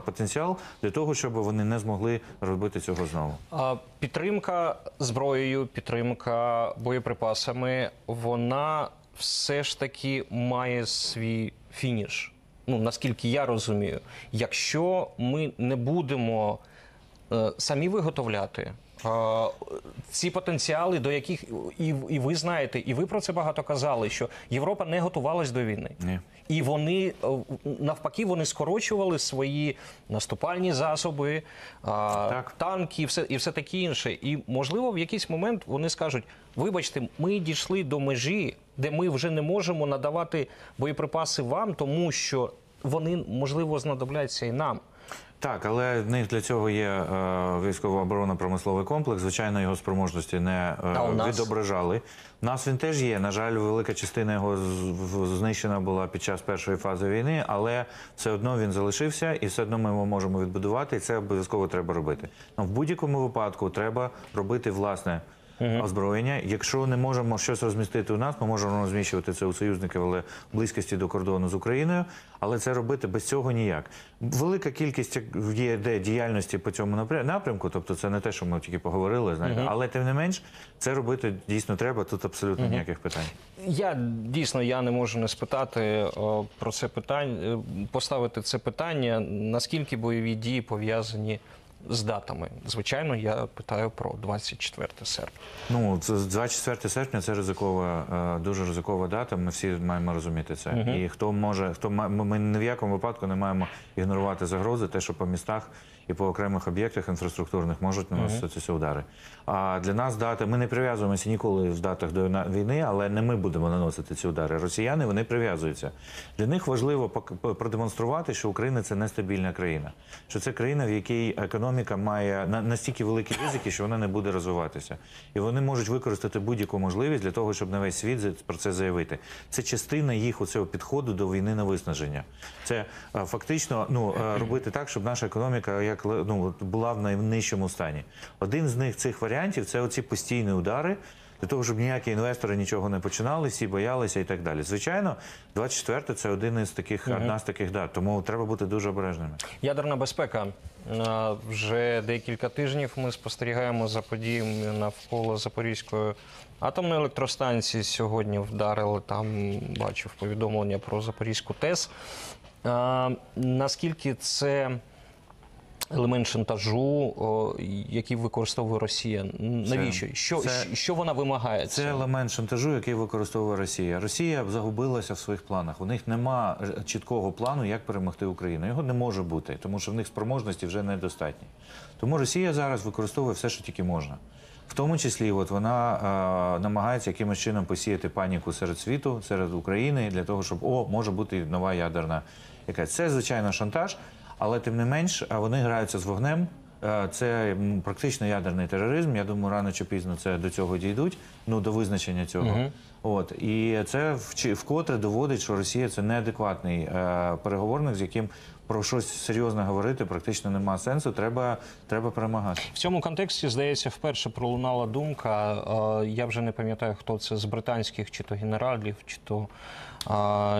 потенціал для того, щоб вони не змогли робити цього знову. А, Підтримка зброєю, підтримка боєприпасами, вона все ж таки має свій фініш. Ну, наскільки я розумію, якщо ми не будемо е, самі виготовляти е, ці потенціали, до яких і, і ви знаєте, і ви про це багато казали, що Європа не готувалась до війни. Ні. І вони е, навпаки вони скорочували свої наступальні засоби, Так. танки і все, і все таке інше. І можливо, в якийсь момент вони скажуть: вибачте, ми дійшли до межі, де ми вже не можемо надавати боєприпаси вам, тому що вони можливо знадобляться і нам. Так, але в них для цього є е, військово-оборонно-промисловий комплекс. Звичайно, його спроможності не е, А у нас? відображали. У нас він теж є. На жаль, велика частина його знищена була під час першої фази війни, але все одно він залишився, і все одно ми його можемо відбудувати, і це обов'язково треба робити. Ну, в будь-якому випадку треба робити власне. Озброєння. Якщо не можемо щось розмістити у нас, ми можемо розміщувати це у союзників, але в близькості до кордону з Україною. Але це робити без цього ніяк. Велика кількість є де діяльності по цьому напрямку, тобто це не те, що ми тільки поговорили, знаєте, але тим не менш, це робити дійсно треба. Тут абсолютно ніяких питань. Я дійсно я не можу не спитати е, про це питання, е, поставити це питання, наскільки бойові дії пов'язані з датами. Звичайно, я питаю про 24 серпня. Ну, це 24 серпня це ризикова, е, дуже ризикова дата. Ми всі маємо розуміти це. І хто може, хто ми ні в якому випадку не маємо ігнорувати загрози, те, що по містах і по окремих об'єктах інфраструктурних можуть наноситися удари. А для нас дата, ми не прив'язуємося ніколи в датах до війни, але не ми будемо наносити ці удари. Росіяни вони прив'язуються. Для них важливо продемонструвати, що Україна це нестабільна країна, що це країна, в якій економіка. має настільки великі ризики, що вона не буде розвиватися. І вони можуть використати будь-яку можливість для того, щоб на весь світ про це заявити. Це частина їх у цього підходу до війни на виснаження. Це е, фактично ну, е, робити так, щоб наша економіка як ну, була в найнижчому стані. Один з них цих варіантів це оці постійні удари. Для того, щоб ніякі інвестори нічого не починали, всі боялися і так далі. Звичайно, 24 це один із таких, одна з таких дат, тому треба бути дуже обережними. Ядерна безпека. Вже декілька тижнів ми спостерігаємо за подіями навколо Запорізької атомної електростанції. Сьогодні вдарили там, бачив повідомлення про Запорізьку ТЕС. Наскільки це елемент шантажу, який використовує Росія? Навіщо? Що, це- що вона вимагає? Це елемент шантажу, який використовує Росія. Росія загубилася в своїх планах. У них нема е, чіткого плану, як перемогти Україну. Його не може бути, тому що в них спроможності вже недостатні. Тому Росія зараз використовує все, що тільки можна. В тому числі, от вона е, намагається якимось чином посіяти паніку серед світу, серед України, для того, щоб о, може бути нова ядерна якась. Це звичайно шантаж, але тим не менш, вони граються з вогнем. Е, Це практично ядерний тероризм. Я думаю, рано чи пізно це до цього дійдуть. Ну до визначення цього. От і це вкотре доводить, що Росія це неадекватний е, переговорник, з яким про щось серйозне говорити практично нема сенсу. Треба, треба перемагати. В цьому контексті, здається, вперше пролунала думка. е, Я вже не пам'ятаю, хто це з британських чи то генералів, чи то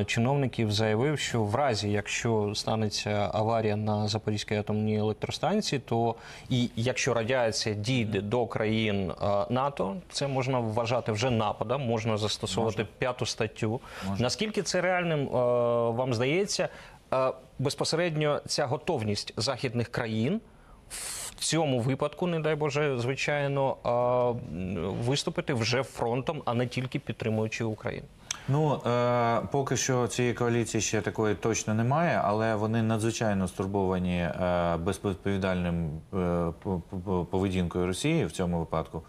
чиновників заявив, що в разі, якщо станеться аварія на Запорізькій атомній електростанції, то і якщо радіація дійде до країн НАТО, це можна вважати вже нападом, можна застосовувати п'яту статтю. Наскільки це реальним вам здається? Безпосередньо ця готовність західних країн в цьому випадку, не дай Боже, звичайно, виступити вже фронтом, а не тільки підтримуючи Україну. Ну е, поки що цієї коаліції ще такої точно немає, але вони надзвичайно стурбовані е, безвідповідальним е, по- по- поведінкою Росії в цьому випадку.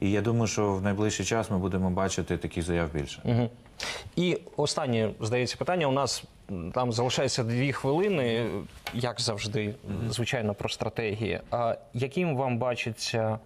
І я думаю, що в найближчий час ми будемо бачити таких заяв більше. Угу. І останнє, здається, питання. У нас там залишається дві хвилини, як завжди, звичайно, про стратегії. А яким вам бачиться,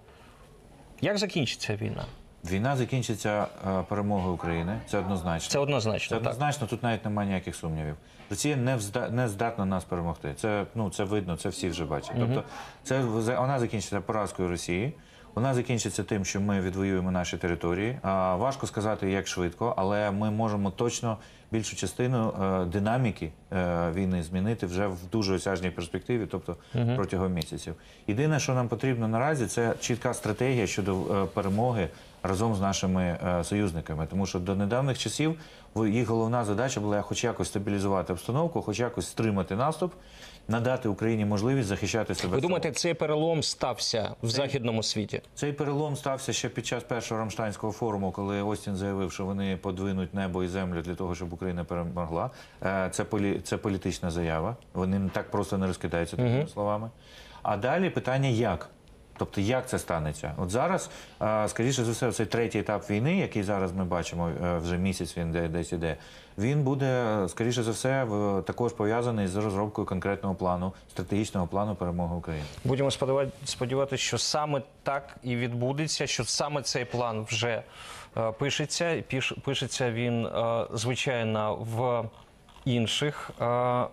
як закінчиться війна? Війна закінчиться е, перемогою України. Це однозначно. Це однозначно. Це так. тут навіть немає ніяких сумнівів. Росія не взда, не здатна нас перемогти. Це ну це видно, це всі вже бачать. Тобто, це вона закінчиться поразкою Росії. Вона закінчиться тим, що ми відвоюємо наші території. А, важко сказати, як швидко, але ми можемо точно більшу частину е, динаміки е, війни змінити вже в дуже осяжній перспективі, тобто протягом місяців. Єдине, що нам потрібно наразі, це чітка стратегія щодо е, перемоги разом з нашими е, союзниками, тому що до недавніх часів їх головна задача була хоч якось стабілізувати обстановку, хоч якось стримати наступ, надати Україні можливість захищати себе. Ви думаєте, цей перелом стався в західному світі? Цей перелом стався ще під час першого рамштайнського форуму, коли Остін заявив, що вони подвинуть небо і землю для того, щоб Україна перемогла. Е, Це полі... це політична заява. Вони так просто не розкидаються такими словами. А далі питання як. Тобто, як це станеться? От зараз, скоріше за все, цей третій етап війни, який зараз ми бачимо, е, вже місяць він десь іде, він буде, е, скоріше за все, також пов'язаний з розробкою конкретного плану, стратегічного плану перемоги України. Будемо сподіватися, що саме так і відбудеться, що саме цей план вже е, пишеться. Пишеться він, звичайно, в інших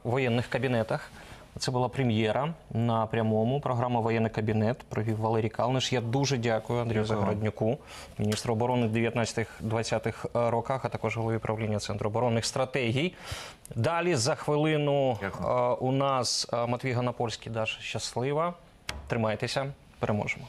воєнних кабінетах. Це була прем'єра на прямому. Програма Воєнний кабінет провів Валерій Калниш. Я дуже дякую Андрію. Загороднюку, міністру оборони в 19-20-х роках, а також голові правління Центру оборонних стратегій. Далі за хвилину Дякую. е, у нас е, Матвій Ганапольський Даша щаслива. Тримайтеся, переможемо.